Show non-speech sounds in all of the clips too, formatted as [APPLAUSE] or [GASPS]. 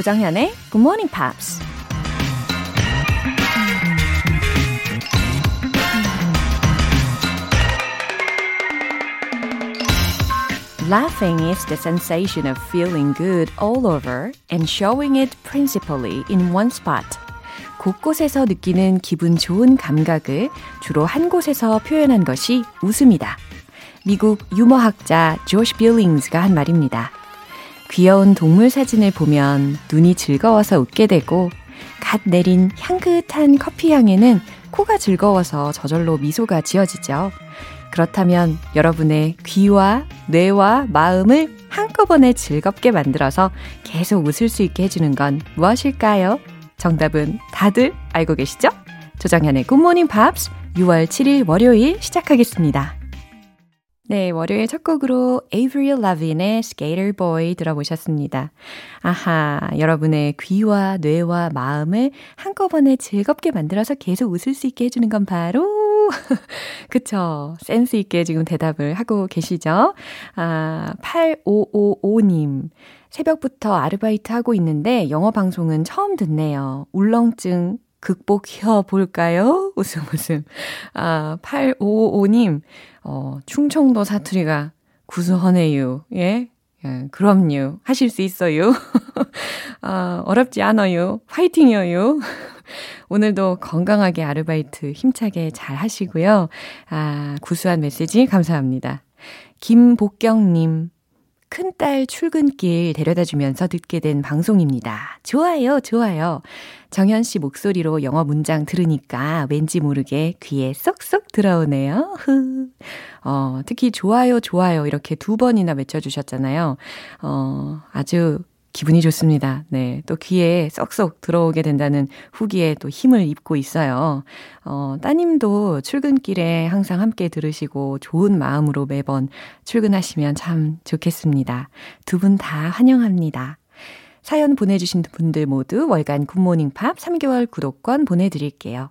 조정현의 Good Morning Pops. Laughing is the sensation of feeling good all over and showing it principally in one spot. 곳곳에서 느끼는 기분 좋은 감각을 주로 한 곳에서 표현한 것이 웃음이다. 미국 유머학자 조시 빌링스가 한 말입니다. 귀여운 동물 사진을 보면 눈이 즐거워서 웃게 되고 갓 내린 향긋한 커피 향에는 코가 즐거워서 저절로 미소가 지어지죠. 그렇다면 여러분의 귀와 뇌와 마음을 한꺼번에 즐겁게 만들어서 계속 웃을 수 있게 해주는 건 무엇일까요? 정답은 다들 알고 계시죠? 조정현의 굿모닝 팝스 6월 7일 월요일 시작하겠습니다. 네, 월요일 첫 곡으로 Avril Lavigne의 Skater Boy 들어보셨습니다. 아하, 여러분의 귀와 뇌와 마음을 한꺼번에 즐겁게 만들어서 계속 웃을 수 있게 해주는 건 바로 [LAUGHS] 그쵸. 센스 있게 지금 대답을 하고 계시죠? 아, 8555님. 새벽부터 아르바이트 하고 있는데 영어 방송은 처음 듣네요. 울렁증 극복해 볼까요? [LAUGHS] 웃음 웃음. 아, 8555님. 어, 충청도 사투리가 구수하네요. 예? 예, 그럼요. 하실 수 있어요. [LAUGHS] 아, 어렵지 않아요. 화이팅이에요. [LAUGHS] 오늘도 건강하게 아르바이트 힘차게 잘 하시고요. 아, 구수한 메시지 감사합니다. 김복경님, 큰딸 출근길 데려다 주면서 듣게 된 방송입니다. 좋아요, 좋아요. 정현 씨 목소리로 영어 문장 들으니까 왠지 모르게 귀에 쏙쏙 들어오네요. 흐. 어, 특히 좋아요, 좋아요 이렇게 두 번이나 외쳐주셨잖아요. 어, 아주 기분이 좋습니다. 네. 또 귀에 쏙쏙 들어오게 된다는 후기에 또 힘을 입고 있어요. 어, 따님도 출근길에 항상 함께 들으시고 좋은 마음으로 매번 출근하시면 참 좋겠습니다. 두 분 다 환영합니다. 사연 보내주신 분들 모두 월간 굿모닝 팝스 3개월 구독권 보내드릴게요.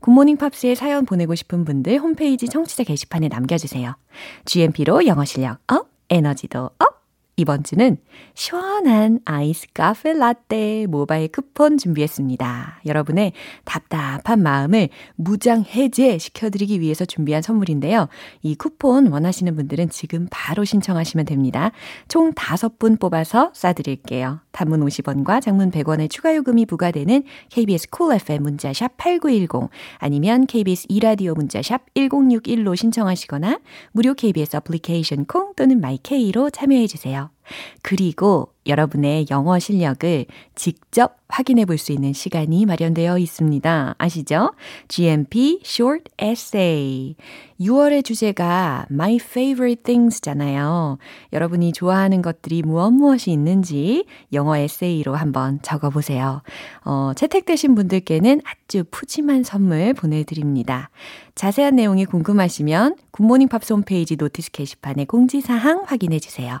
굿모닝 팝스에 사연 보내고 싶은 분들 홈페이지 청취자 게시판에 남겨주세요. GMP로 영어 실력 up, 에너지도 up! 이번 주는 시원한 아이스 카페 라떼 모바일 쿠폰 준비했습니다. 여러분의 답답한 마음을 무장 해제 시켜드리기 위해서 준비한 선물인데요. 이 쿠폰 원하시는 분들은 지금 바로 신청하시면 됩니다. 총 5분 뽑아서 쏴드릴게요. 단문 50원과 장문 100원의 추가 요금이 부과되는 KBS Cool FM 문자샵 8910 아니면 KBS 2라디오 문자샵 1061로 신청하시거나 무료 KBS 애플리케이션 콩 또는 myK로 참여해 주세요. 그리고 여러분의 영어 실력을 직접 확인해 볼 수 있는 시간이 마련되어 있습니다. 아시죠? GMP Short Essay. 6월의 주제가 My Favorite Things잖아요. 여러분이 좋아하는 것들이 무엇 무엇이 있는지 영어 에세이로 한번 적어 보세요. 어, 채택되신 분들께는 아주 푸짐한 선물 보내드립니다. 자세한 내용이 궁금하시면 굿모닝 팝스 홈페이지 Notice 게시판에 공지사항 확인해 주세요.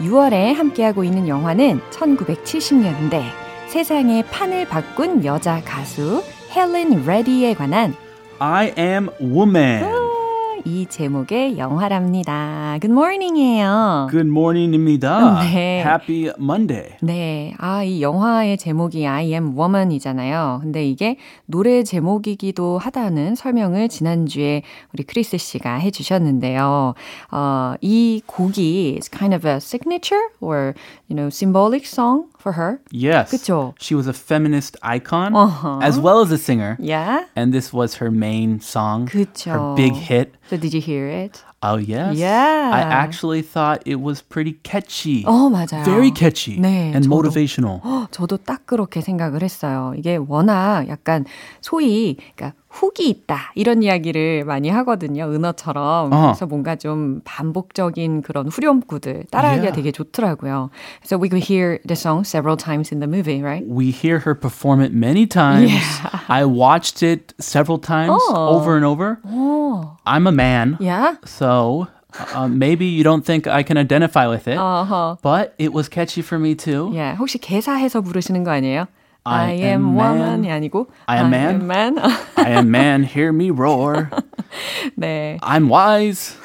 6월에 함께하고 있는 영화는 1970년대 세상의 판을 바꾼 여자 가수 헬렌 레디에 관한 I am woman. 아, 이 제목의 영화랍니다. Good morning이에요. Good morning입니다. 네. Happy Monday. 네. 아, 이 영화의 제목이 I am woman이잖아요. 근데 이게 노래 제목이기도 하다는 설명을 지난주에 우리 크리스 씨가 해 주셨는데요. 어, 이 곡이 is kind of a signature or, you know, symbolic song for her. Yes. 그쵸? She was a feminist icon Uh-huh. as well as a singer. Yeah. And this was her main song. 그쵸. Her big hit. So did you hear it? Oh, yes. Yeah. I actually thought it was pretty catchy. 어, 맞아요. Very catchy 네, and 저도. motivational. [GASPS] 어, 저도 딱 그렇게 생각을 했어요. 이게 워낙 약간 소위 그러니까 훅이 있다 이런 이야기를 많이 하거든요. 은어처럼. 어. 그래서 뭔가 좀 반복적인 그런 후렴구들 따라하기가 Yeah. 되게 좋더라고요. So we could hear the song several times in the movie, right? We hear her perform it many times. Yeah. I watched it several times Oh. over and over. 어, I'm a man. yeah. So uh, maybe you don't think I can identify with it, 어허. but it was catchy for me too. Yeah. 혹시 개사해서 부르시는 거 아니에요? I I am am woman이 man. 아니고 I am man. man. I am man, hear me roar. 네. I'm wise.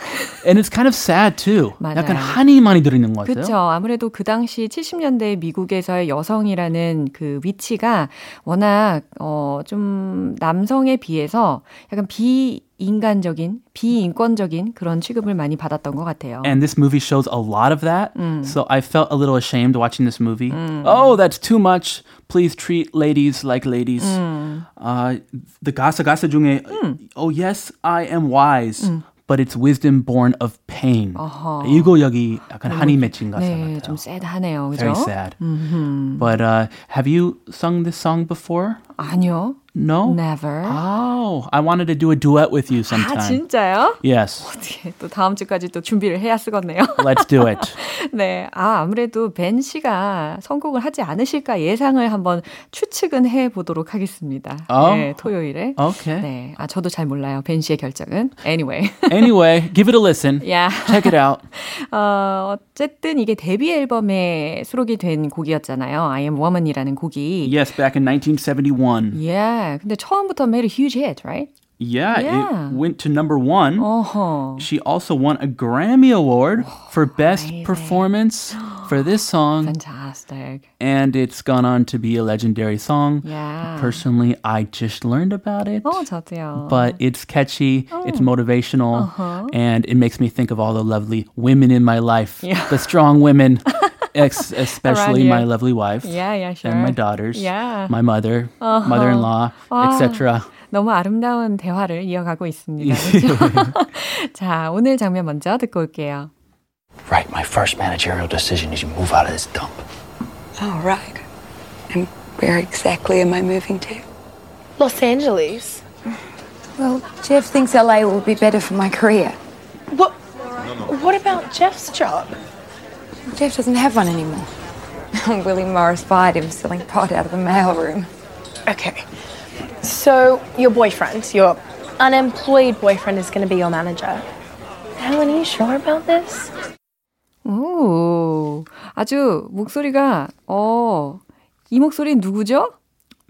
And it's kind of sad too. 맞아요. 약간 한이 많이 들어있는 것 같아요. 그렇죠. 아무래도 그 당시 70년대 미국에서의 여성이라는 그 위치가 워낙 어, 좀 남성에 비해서 약간 비 인간적인, 비인권적인 그런 취급을 많이 받았던 것 같아요. And this movie shows a lot of that. Mm. So I felt a little ashamed watching this movie. Oh, that's too much. Please treat ladies like ladies. Mm. Uh, the 가사 가사 중에 Oh yes, I am wise. But it's wisdom born of pain. Mm. 어허. 이거 여기 약간 한이 맺힌 가사 네, 같아요. 좀 쎄하네요. 그죠? Very sad. But uh, have you sung this song before? 아니요. No. Never. Oh, I wanted to do a duet with you 아, sometime. 진짜요? Yes, 어떻게 또 다음 주까지 또 준비를 해야 쓰겠네요. let's do it. 네. 아, 아무래도 벤 씨가 선곡을 하지 않으실까 예상을 한번 추측은 해 보도록 하겠습니다. 어? 네, 토요일에. Okay. 네. 아, 저도 잘 몰라요. 벤 씨의 결정은. Anyway. Anyway, give it a listen. 야. Check it out. 어, 어쨌든 이게 데뷔 앨범에 수록이 된 곡이었잖아요. I am woman이라는 곡이. Yes, back in 1971. Yeah. 근데 처음부터 made a huge hit, right? Yeah, Yeah. it went to number one. 어허. She also won a Grammy Award for Best Performance for this song, Fantastic. and it's gone on to be a legendary song. Yeah. Personally, I just learned about it. 어, 저도요. But it's catchy, it's motivational, Uh-huh. and it makes me think of all the lovely women in my life. Yeah. The strong women, [LAUGHS] ex- [LAUGHS] especially you. my lovely wife. yeah, yeah, sure. And my daughters, Yeah. my mother, mother-in-law, etc. 너무 아름다운 대화를 이어가고 있습니다. 그렇죠? [LAUGHS] [LAUGHS] 자, 오늘 장면 먼저 듣고 올게요. Right, my first managerial decision is you move out of this dump. Oh, right. And where exactly am I moving to? Los Angeles. Well, Jeff thinks LA will be better for my career. What? What about Jeff's job? Jeff doesn't have one anymore. [LAUGHS] Willie Morris fired him selling pot out of the mailroom. Okay. So your boyfriend, your unemployed boyfriend, is going to be your manager. Helen, are you sure about this? 오, 아주 목소리가, 어, 이 목소리는 누구죠?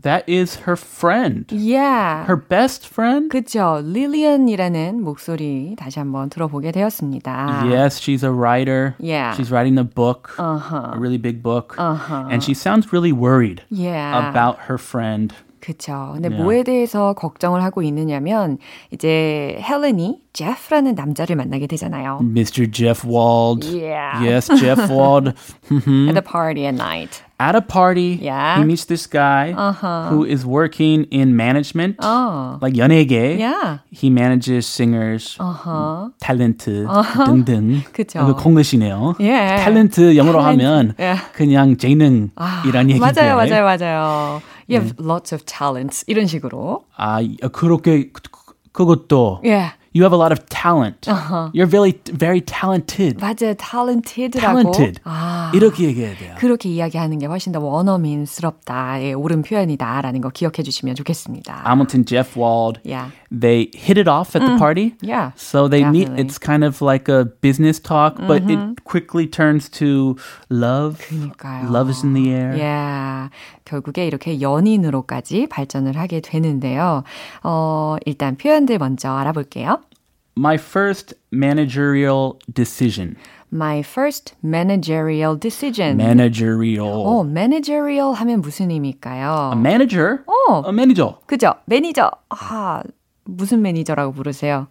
That is her friend, Yeah. her best friend. 그쵸. 릴리언이라는 목소리 다시 한번 들어보게 되었습니다. Yes, she's a writer. Yeah. She's writing a book, Uh-huh. a really big book. Uh-huh. And she sounds really worried Yeah. about her friend. 그쵸. 근데 Yeah. 뭐에 대해서 걱정을 하고 있느냐면, 이제 헬렌이 제프라는 남자를 만나게 되잖아요. Mr. Jeff Wald. Yeah. Yes, Jeff Wald. At the party at night. At a party, Yeah. he meets this guy Uh-huh. who is working in management, 어. like 연예계. Yeah. He manages singers, 어허. 탤런트 등등. 그쵸. 이거 공르시네요. 예. 탤런트 영어로. 하면 예. 그냥 재능이란 얘기인데. 맞아요, 맞아요, 맞아요. You have lots of talents. 이런 식으로. 아, 그렇게 그- 그것도 예. You have a lot of talent. You're very very talented. 맞아요. talented라고. talented. 아. 이렇게 얘기해야 돼요. 그렇게 이야기하는 게 훨씬 더 원어민스럽다. 예, 옳은 표현이다라는 거 기억해 주시면 좋겠습니다. Hamilton, Jeff Wald, Yeah. they hit it off at the party. Yeah, So they meet. definitely. It's kind of like a business talk, but it quickly turns to love. 그러니까요. Love is in the air. Yeah. 결국에 이렇게 연인으로까지 발전을 하게 되는데요. 어, 일단 표현들 먼저 알아볼게요. My first managerial decision. My first managerial decision. Managerial. 어, managerial 하면 무슨 의미일까요? A manager? 어. A manager. 그죠? 매니저. 아, 무슨 매니저라고 부르세요?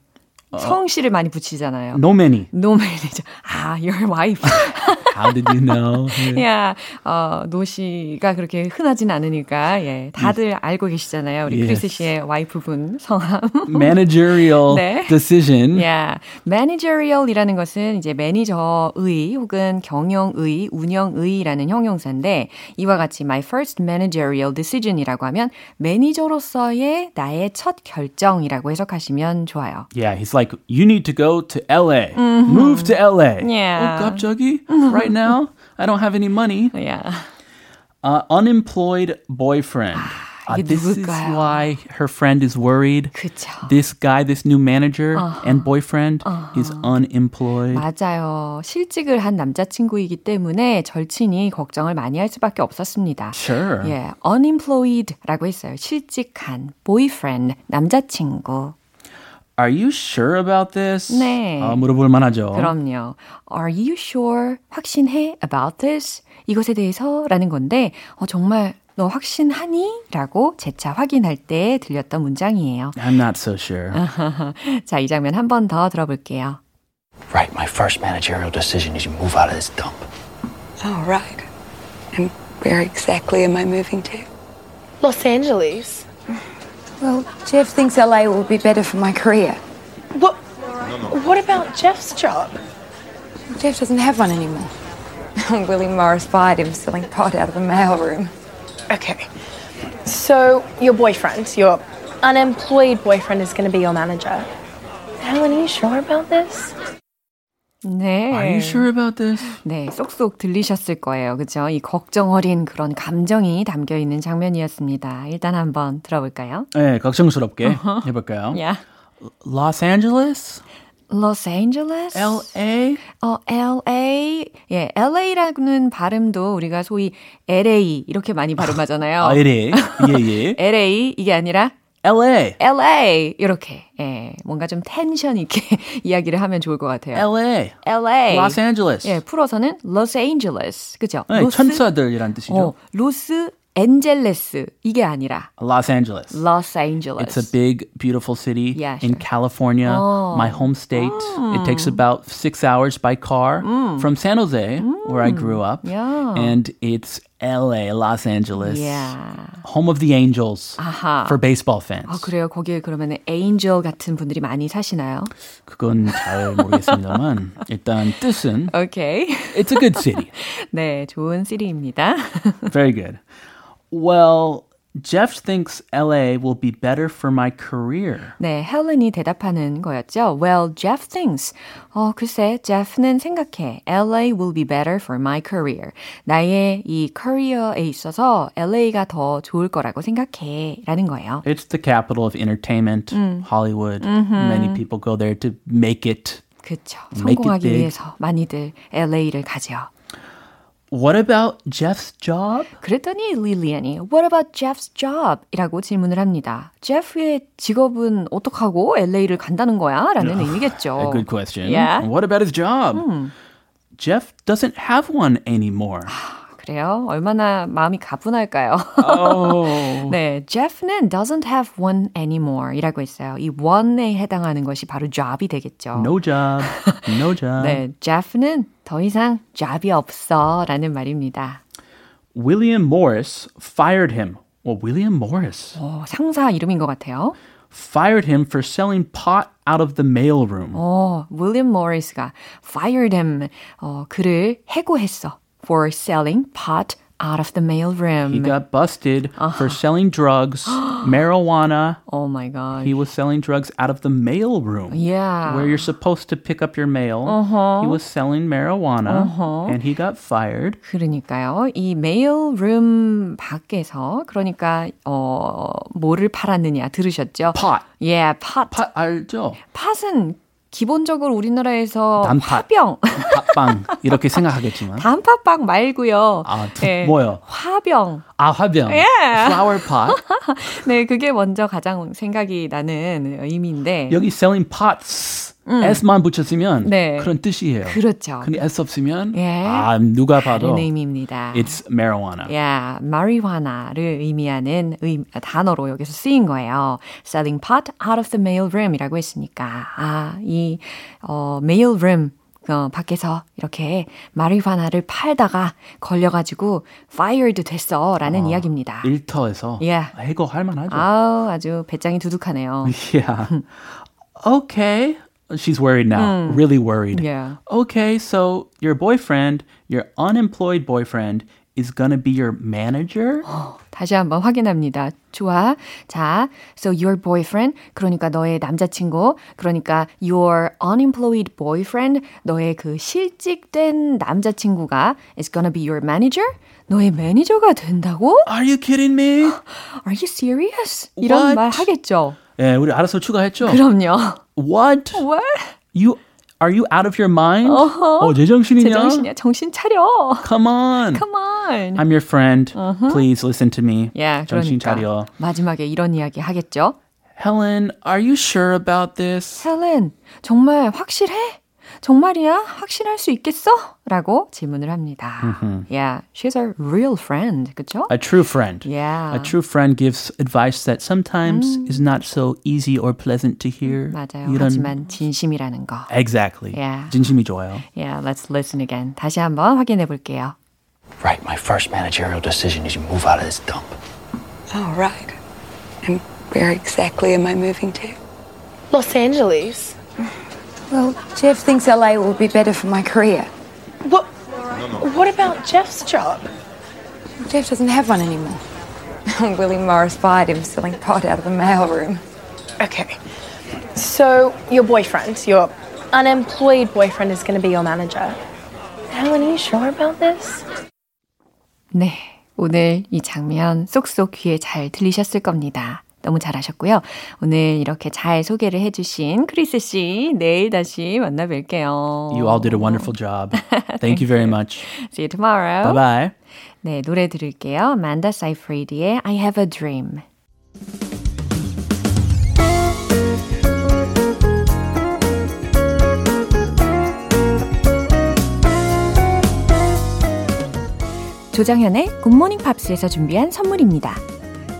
어. 성씨를 많이 붙이잖아요. 노 매니. 노 매니저. 아, your wife. [LAUGHS] How did you know? [LAUGHS] 야, 어, 노 씨가 그렇게 흔하진 않으니까, 예, 다들 알고 계시잖아요. 우리 Yes. 크리스 씨의 와이프분 성함. [LAUGHS] Managerial 네. decision. Yeah. managerial이라는 것은 이제 매니저의 혹은 경영의, 운영의라는 형용사인데 이와 같이 my first managerial decision이라고 하면 매니저로서의 나의 첫 결정이라고 해석하시면 좋아요. Yeah, he's like, you need to go to LA. Move to LA. Yeah. 어, 갑자기? Right now? [LAUGHS] I don't have any money. Yeah. Uh, unemployed boyfriend. Uh, 이게 this is 누굴까요? why her friend is worried. 그쵸. This guy, this new manager and boyfriend is unemployed. 맞아요. 실직을 한 남자친구이기 때문에 절친이 걱정을 많이 할 수밖에 없었습니다. Sure. 예, unemployed라고 했어요. 실직한 boyfriend, 남자친구. Are you sure about this? 네. 아, 물어볼 만하죠. 그럼요. Are you sure? 확신해 about this? 이것에 대해서? 라는 건데, 어, 정말 너 확신하니? 라고 재차 확인할 때 들렸던 문장이에요. I'm not so sure. 자, 이 장면 한 번 더 들어볼게요. Right, my first managerial decision is you move out of this dump. Oh, right. And where exactly am I moving to? Los Angeles. Well, Jeff thinks LA will be better for my career. What? What about Jeff's job? Jeff doesn't have one anymore. [LAUGHS] Willie Morris fired him selling pot out of the mailroom. Okay. So your boyfriend, your unemployed boyfriend, is going to be your manager. Helen, are you sure about this? 네. Are you sure about this? 네, 쏙쏙 들리셨을 거예요. 그죠? 이 걱정 어린 그런 감정이 담겨 있는 장면이었습니다. 일단 한번 들어볼까요? 네, 걱정스럽게 해볼까요? Yeah. Los Angeles? Los Angeles? LA? 어, LA. 예, LA라는 발음도 우리가 소위 LA 이렇게 많이 발음하잖아요. 아, LA. 예, 예. [LAUGHS] LA 이게 아니라 LA. LA 이렇게 예, 뭔가 좀 텐션 있게 [LAUGHS] 이야기를 하면 좋을 것 같아요. LA. LA. Los Angeles. 예, 풀어서는 Los Angeles. 그죠? 네, 천사들이란 뜻이죠. 어, 로스 앤젤레스 이게 아니라 Los Angeles. Los Angeles. It's a big, beautiful city Yeah, in sure. California, my home state. It takes about six hours by car from San Jose, where I grew up. Yeah. And it's LA, Los Angeles, Yeah. home of the Angels 아하. for baseball fans. 아, 그래요. 거기에 그러면 에인젤 같은 분들이 많이 사시나요? 그건 잘 모르겠습니다만 일단 뜻은 오케이. it's a good city. 네, 좋은 시리입니다. Very good. Well, Jeff thinks LA will be better for my career. 네, 헬렌이 대답하는 거였죠. Well, Jeff thinks. 어, 글쎄, Jeff는 생각해. LA will be better for my career. 나의 이 커리어에 있어서 LA가 더 좋을 거라고 생각해. 라는 거예요. It's the capital of entertainment, Hollywood. Many people go there to make it. 그쵸. Make it 성공하기 big. 위해서 많이들 LA를 가죠. What about Jeff's job? 그랬더니 릴리안이 What about Jeff's job? 이라고 질문을 합니다. 제프의 직업은 어떡하고 LA를 간다는 거야? 라는 의미겠죠. Good question. Yeah. What about his job? Jeff doesn't have one anymore. 그래요? 얼마나 마음이 가분할까요? oh. 네, Jeff는 doesn't have one anymore 이라고 했어요. 이 one에 해당하는 것이 바로 job이 되겠죠. No job. No job. 네, Jeff는 더 이상 job이 없어 라는 말입니다. William Morris fired him. Well, William Morris 어, 상사 이름인 것 같아요. fired him for selling pot out of the mailroom. 어, 윌리엄 모리스가 fired him. 어, 그를 해고했어. for selling pot out of the mailroom. He got busted for selling drugs, [GASPS] marijuana. oh my god. He was selling drugs out of the mailroom. yeah. Where you're supposed to pick up your mail. He was selling marijuana and he got fired. 그러니까요. 이 메일룸 밖에서 그러니까 어 뭐를 팔았느냐 들으셨죠? Pot. Yeah, pot. 팥 알죠? 팥은 기본적으로 우리나라에서 단팥. 화병. 팥빵 이렇게 생각하겠지만. 단팥빵 말고요. 아, 두- 뭐요? 화병. 아, 화병. Yeah. Flower pot. [LAUGHS] 네, 그게 먼저 가장 생각이 나는 의미인데. 여기 selling pots. S만 붙였으면 네. 그런 뜻이에요. 그렇죠. 근데 S 없으면 예. 아 누가 봐도 다른 의미입니다. it's marijuana. 야, 마리화나를 의미하는 의, 단어로 여기서 쓰인 거예요. Selling pot out of the mail room이라고 했으니까 아, 이 어, mail room 어, 밖에서 이렇게 마리화나를 팔다가 걸려가지고 fired 됐어라는 이야기입니다. 일터에서 Yeah. 해고할 만하죠. 아우 아주 배짱이 두둑하네요. [LAUGHS] Yeah. okay. She's worried now. Really worried. Yeah. Okay, so your boyfriend, your unemployed boyfriend, is gonna be your manager? [GASPS] 다시 한번 확인합니다. 좋아. 자, so your boyfriend, 그러니까 너의 남자친구, 그러니까 your unemployed boyfriend, 너의 그 실직된 남자친구가 is gonna be your manager? 너의 매니저가 된다고? Are you kidding me? [GASPS] Are you serious? 이런 What? 말 하겠죠. 예, 우리 알아서 추가했죠. 그럼요. [LAUGHS] What? What? You are you out of your mind? 어, 제정신이냐? 제정신이야. 정신 차려. Come on. Come on. I'm your friend. Please listen to me. 야, 정신 그러니까 차려. 마지막에 이런 이야기 하겠죠. Helen, are you sure about this? 헬렌, 정말 확실해? 정말이야? 확신할 수 있겠어? 라고 질문을 합니다. Yeah, she's a real friend. 그쵸? A true friend. Yeah. A true friend gives advice that sometimes is not so easy or pleasant to hear. 맞아요. 이런 하지만 진심이라는 거. Exactly. Yeah. 진심이 좋아요. Yeah, let's listen again. 다시 한번 확인해 볼게요. Right, my first managerial decision is you move out of this dump. Oh, right. And where exactly am I moving to? Los Angeles. Well, Jeff thinks LA will be better for my career. What? What about Jeff's job? Jeff doesn't have one anymore. [LAUGHS] Willie Morris fired him selling pot out of the mailroom. Okay. So your boyfriend, your unemployed boyfriend, is going to be your manager. Helen, are you sure about this? 네. 오늘 이 장면 쏙쏙 귀에 잘 들리셨을 겁니다. 너무 잘하셨고요. 오늘 이렇게 잘 소개를 해주신 크리스 씨, 내일 다시 만나 뵐게요. You all did a wonderful job. Thank you very much. See you tomorrow. Bye bye. 네, 노래 들을게요. Amanda Seyfried의 I Have a Dream. 조장현의 굿모닝 팝스에서 준비한 선물입니다.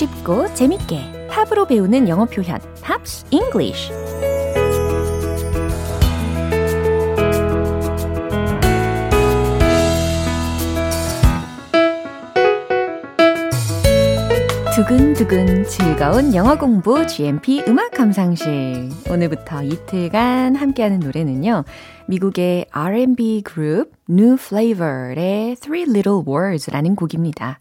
쉽고 재밌게 팝으로 배우는 영어 표현 Pops English 두근두근 즐거운 영어 공부 GMP 음악 감상실. 오늘부터 이틀간 함께하는 노래는요. 미국의 R&B 그룹 New Flavor의 Three Little Words라는 곡입니다.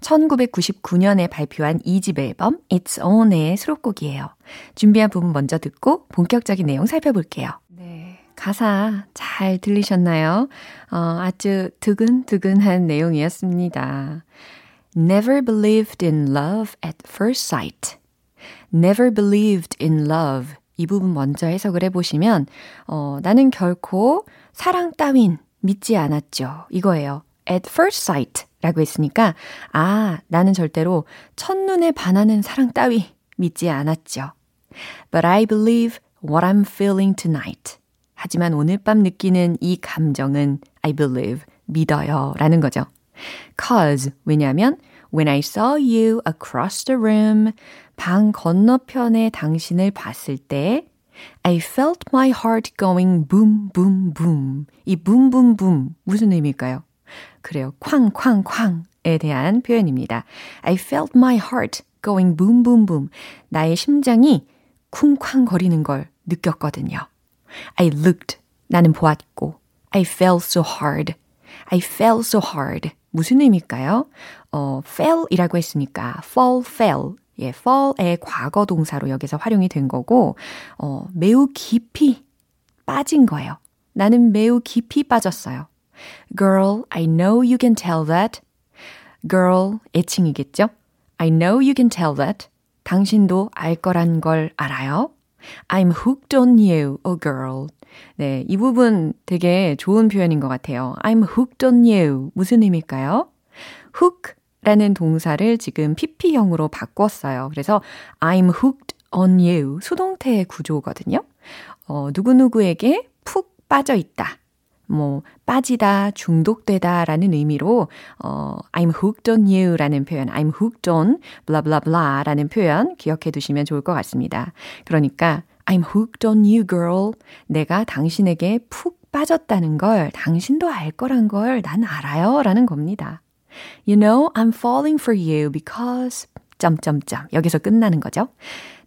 1999년에 발표한 2집 앨범 It's On의 수록곡이에요. 준비한 부분 먼저 듣고 본격적인 내용 살펴볼게요. 네. 가사 잘 들리셨나요? 어, 아주 두근두근한 내용이었습니다. Never believed in love at first sight. Never believed in love. 이 부분 먼저 해석을 해보시면, 어, 나는 결코 사랑 따윈 믿지 않았죠. 이거예요. At first sight 라고 했으니까, 아, 나는 절대로 첫눈에 반하는 사랑 따위 믿지 않았죠. But I believe what I'm feeling tonight. 하지만 오늘 밤 느끼는 이 감정은 I believe, 믿어요. 라는 거죠. Cause, 왜냐면 when I saw you across the room, 방 건너편에 당신을 봤을 때 I felt my heart going boom, boom, boom. 이 boom, boom, boom 무슨 의미일까요? 그래요. 쾅쾅쾅에 대한 표현입니다. I felt my heart going boom, boom, boom. 나의 심장이 쿵쾅거리는 걸 느꼈거든요. I looked. 나는 보았고. I fell so hard. I fell so hard. 무슨 의미일까요? 어, fell 이라고 했으니까 fall, fell 예, fall의 과거 동사로 여기서 활용이 된 거고, 어, 매우 깊이 빠진 거예요. 나는 매우 깊이 빠졌어요. Girl, I know you can tell that. Girl, 애칭이겠죠? I know you can tell that. 당신도 알 거란 걸 알아요. I'm hooked on you, oh girl. 네, 이 부분 되게 좋은 표현인 것 같아요. I'm hooked on you. 무슨 의미일까요? hook 라는 동사를 지금 PP형으로 바꿨어요. 그래서 I'm hooked on you. 수동태의 구조거든요. 어, 누구누구에게 푹 빠져 있다. 뭐, 빠지다, 중독되다 라는 의미로, 어, I'm hooked on you 라는 표현, I'm hooked on blah blah blah 라는 표현 기억해 두시면 좋을 것 같습니다. 그러니까, I'm hooked on you, girl. 내가 당신에게 푹 빠졌다는 걸 당신도 알 거란 걸 난 알아요. 라는 겁니다. You know, I'm falling for you because 점점점 여기서 끝나는 거죠.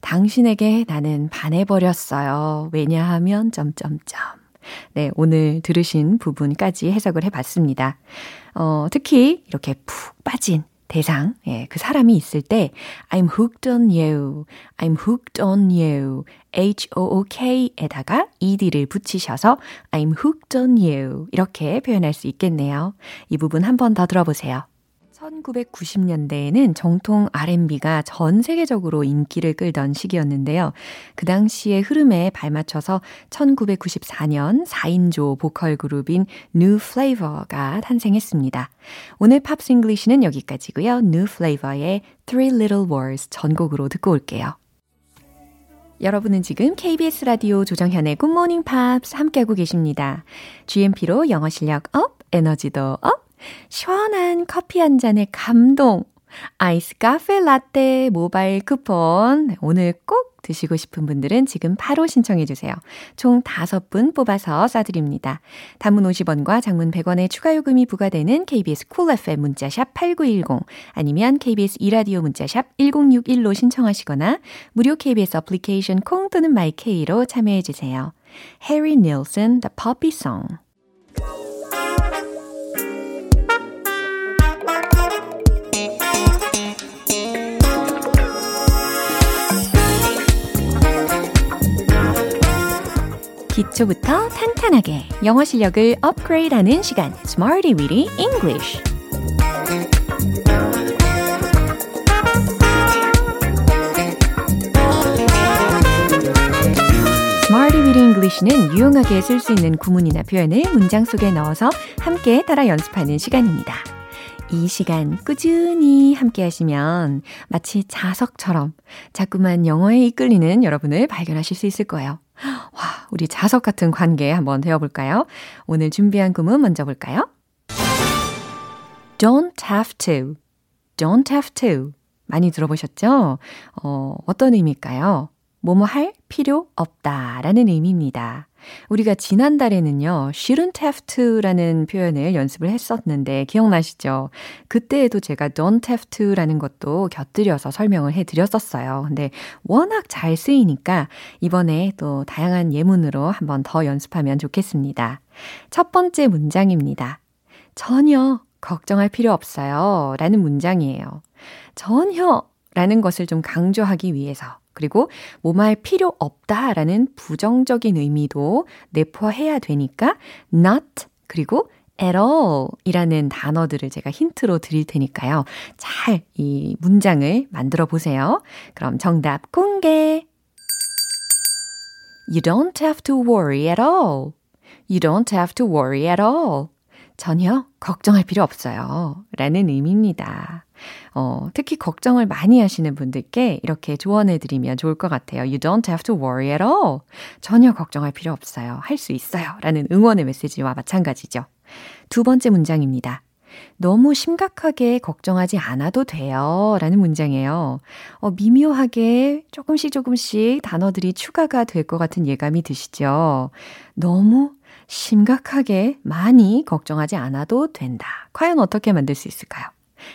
당신에게 나는 반해버렸어요. 왜냐하면 점점점. 네, 오늘 들으신 부분까지 해석을 해봤습니다. 어, 특히 이렇게 푹 빠진 대상, 예, 그 사람이 있을 때 I'm hooked on you, I'm hooked on you, H-O-O-K에다가 ED를 붙이셔서 I'm hooked on you 이렇게 표현할 수 있겠네요. 이 부분 한 번 더 들어보세요. 1990년대에는 정통 R&B가 전 세계적으로 인기를 끌던 시기였는데요. 그 당시의 흐름에 발맞춰서 1994년 4인조 보컬 그룹인 New Flavor가 탄생했습니다. 오늘 Pops English는 여기까지고요. New Flavor의 Three Little Words 전곡으로 듣고 올게요. 여러분은 지금 KBS 라디오 조정현의 굿모닝 팝스 함께하고 계십니다. GMP로 영어 실력 up, 에너지도 up, 시원한 커피 한 잔의 감동, 아이스 카페 라떼 모바일 쿠폰. 오늘 꼭 드시고 싶은 분들은 지금 바로 신청해 주세요. 총 5분 뽑아서 쏴드립니다. 단문 50원과 장문 100원의 추가 요금이 부과되는 KBS 쿨 cool FM 문자샵 8910 아니면 KBS 이라디오 문자샵 1061로 신청하시거나 무료 KBS 애플리케이션 콩 또는 마이케이로 참여해 주세요. 해리 닐슨 The Poppy Song 기초부터 탄탄하게 영어 실력을 업그레이드하는 시간 Smarty Weedy English Smarty Weedy English는 유용하게 쓸 수 있는 구문이나 표현을 문장 속에 넣어서 함께 따라 연습하는 시간입니다. 이 시간 꾸준히 함께 하시면 마치 자석처럼 자꾸만 영어에 이끌리는 여러분을 발견하실 수 있을 거예요. 와, 우리 자석 같은 관계 한번 되어볼까요? 오늘 준비한 구문 먼저 볼까요? Don't have to. Don't have to. 많이 들어보셨죠? 어, 어떤 의미일까요? 뭐뭐 할 필요 없다 라는 의미입니다. 우리가 지난달에는요, shouldn't have to라는 표현을 연습을 했었는데 기억나시죠? 그때에도 제가 don't have to라는 것도 곁들여서 설명을 해 드렸었어요. 근데 워낙 잘 쓰이니까 이번에 또 다양한 예문으로 한번 더 연습하면 좋겠습니다. 첫 번째 문장입니다. 전혀 걱정할 필요 없어요. 라는 문장이에요. 전혀 라는 것을 좀 강조하기 위해서 그리고 뭐말 필요 없다라는 부정적인 의미도 내포해야 되니까 not 그리고 at all 이라는 단어들을 제가 힌트로 드릴 테니까요. 잘 이 문장을 만들어 보세요. 그럼 정답 공개. You don't have to worry at all. You don't have to worry at all. 전혀 걱정할 필요 없어요. 라는 의미입니다. 어, 특히 걱정을 많이 하시는 분들께 이렇게 조언해 드리면 좋을 것 같아요. You don't have to worry at all. 전혀 걱정할 필요 없어요. 할 수 있어요. 라는 응원의 메시지와 마찬가지죠. 두 번째 문장입니다. 너무 심각하게 걱정하지 않아도 돼요. 라는 문장이에요. 어, 미묘하게 조금씩 조금씩 단어들이 추가가 될 것 같은 예감이 드시죠? 너무 심각하게 많이 걱정하지 않아도 된다. 과연 어떻게 만들 수 있을까요?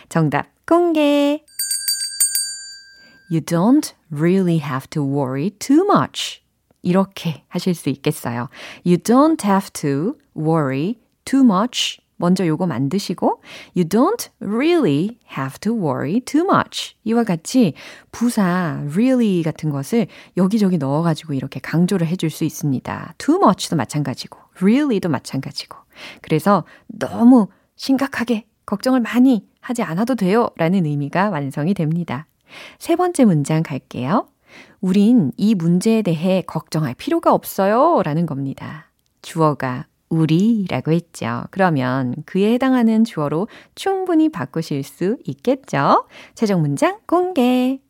정답 공개. You don't really have to worry too much. 이렇게 하실 수 있겠어요. You don't have to worry too much 먼저 요거 만드시고 You don't really have to worry too much. 이와 같이 부사 really 같은 것을 여기저기 넣어 가지고 이렇게 강조를 해줄 수 있습니다. too much도 마찬가지고 really도 마찬가지고 그래서 너무 심각하게 걱정을 많이 하지 않아도 돼요 라는 의미가 완성이 됩니다. 세 번째 문장 갈게요. 우린 이 문제에 대해 걱정할 필요가 없어요 라는 겁니다. 주어가 우리라고 했죠. 그러면 그에 해당하는 주어로 충분히 바꾸실 수 있겠죠? 최종 문장 공개.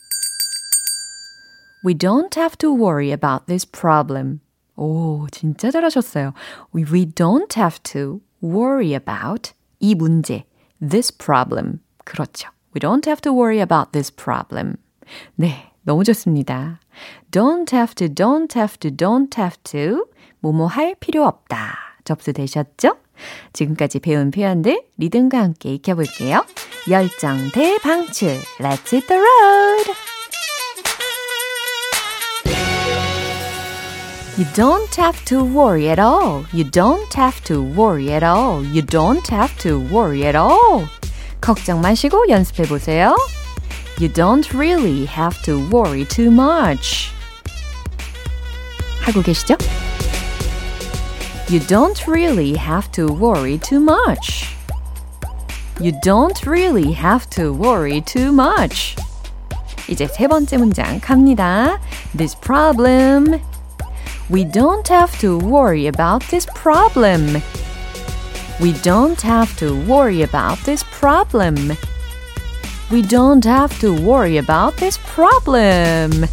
We don't have to worry about this problem. 오, 진짜 잘하셨어요. We don't have to worry about 이 문제, this problem. 그렇죠. We don't have to worry about this problem. 네, 너무 좋습니다. Don't have to, don't have to, don't have to. 뭐뭐 할 필요 없다. 접수되셨죠? 지금까지 배운 표현들 리듬과 함께 익혀볼게요. 열정 대방출. Let's hit the road! You don't have to worry at all. You don't have to worry at all. You don't have to worry at all. 걱정 마시고 연습해 보세요. You don't really have to worry too much. 하고 계시죠? You don't really have to worry too much. You don't really have to worry too much. 이제 세 번째 문장 갑니다. This problem we don't have to worry about this problem. We don't have to worry about this problem. We don't have to worry about this problem.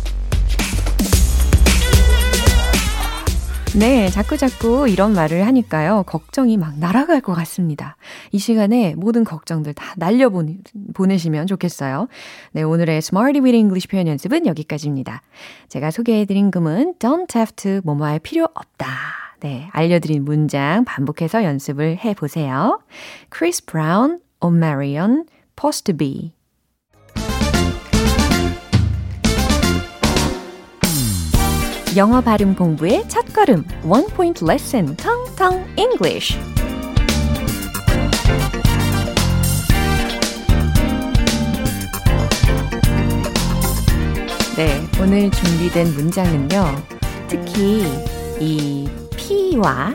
네, 자꾸 자꾸 이런 말을 하니까요. 걱정이 막 날아갈 것 같습니다. 이 시간에 모든 걱정들 다 날려보내시면 좋겠어요. 네, 오늘의 Smarty with English 표현 연습은 여기까지입니다. 제가 소개해드린 금은 don't have to 뭐뭐 할 필요 없다. 네, 알려드린 문장 반복해서 연습을 해보세요. Chris Brown, O'Marion, Postby. 영어 발음 공부의 첫 걸음, One Point Lesson, 텅텅 English. 네, 오늘 준비된 문장은요. 특히 이 P와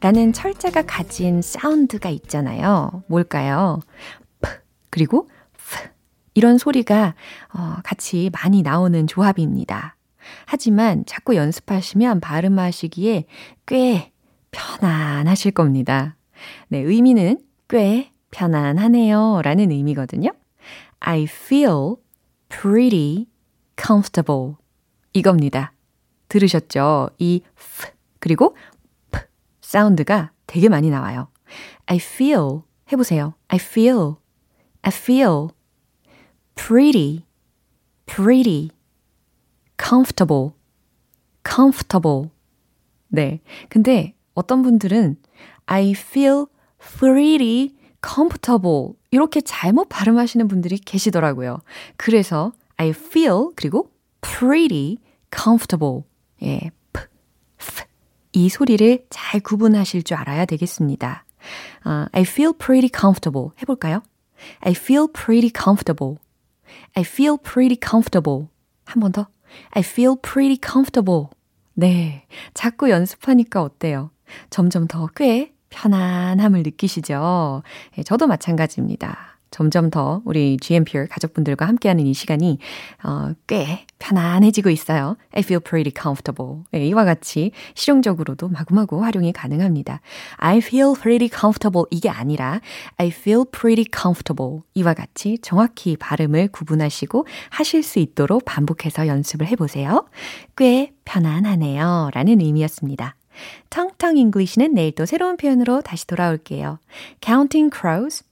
F라는 철자가 가진 사운드가 있잖아요. 뭘까요? P 그리고 F 이런 소리가 어, 같이 많이 나오는 조합입니다. 하지만 자꾸 연습하시면 발음하시기에 꽤 편안하실 겁니다. 네, 의미는 꽤 편안하네요 라는 의미거든요. I feel pretty comfortable. 이겁니다. 들으셨죠? 이 F 그리고 P 사운드가 되게 많이 나와요. I feel 해보세요. I feel, I feel pretty, pretty comfortable, comfortable. 네. 근데 어떤 분들은 I feel pretty comfortable 이렇게 잘못 발음하시는 분들이 계시더라고요. 그래서 I feel 그리고 pretty comfortable. 예, 이 소리를 잘 구분하실 줄 알아야 되겠습니다. uh, I feel pretty comfortable 해볼까요? I feel pretty comfortable. I feel pretty comfortable. 한 번 더. I feel pretty comfortable. 네. 자꾸 연습하니까 어때요? 점점 더 꽤 편안함을 느끼시죠? 네, 저도 마찬가지입니다. 점점 더 우리 GMPR 가족분들과 함께하는 이 시간이 어, 꽤 편안해지고 있어요. I feel pretty comfortable. 네, 이와 같이 실용적으로도 마구마구 활용이 가능합니다. I feel pretty comfortable 이게 아니라 I feel pretty comfortable 이와 같이 정확히 발음을 구분하시고 하실 수 있도록 반복해서 연습을 해보세요. 꽤 편안하네요. 라는 의미였습니다. 텅텅 English는 내일 또 새로운 표현으로 다시 돌아올게요. Counting Crows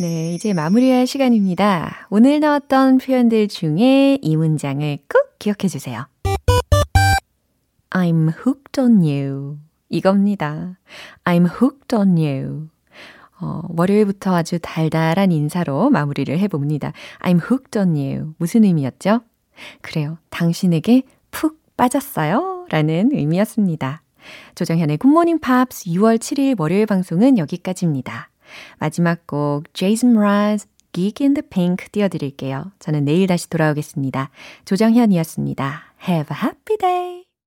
네, 이제 마무리할 시간입니다. 오늘 나왔던 표현들 중에 이 문장을 꼭 기억해 주세요. I'm hooked on you. 이겁니다. I'm hooked on you. 어, 월요일부터 아주 달달한 인사로 마무리를 해봅니다. I'm hooked on you. 무슨 의미였죠? 그래요. 당신에게 푹 빠졌어요. 라는 의미였습니다. 조정현의 굿모닝 팝스 6월 7일 월요일 방송은 여기까지입니다. 마지막 곡 Jason Mraz Geek in the Pink 띄워드릴게요. 저는 내일 다시 돌아오겠습니다. 조정현이었습니다. Have a happy day!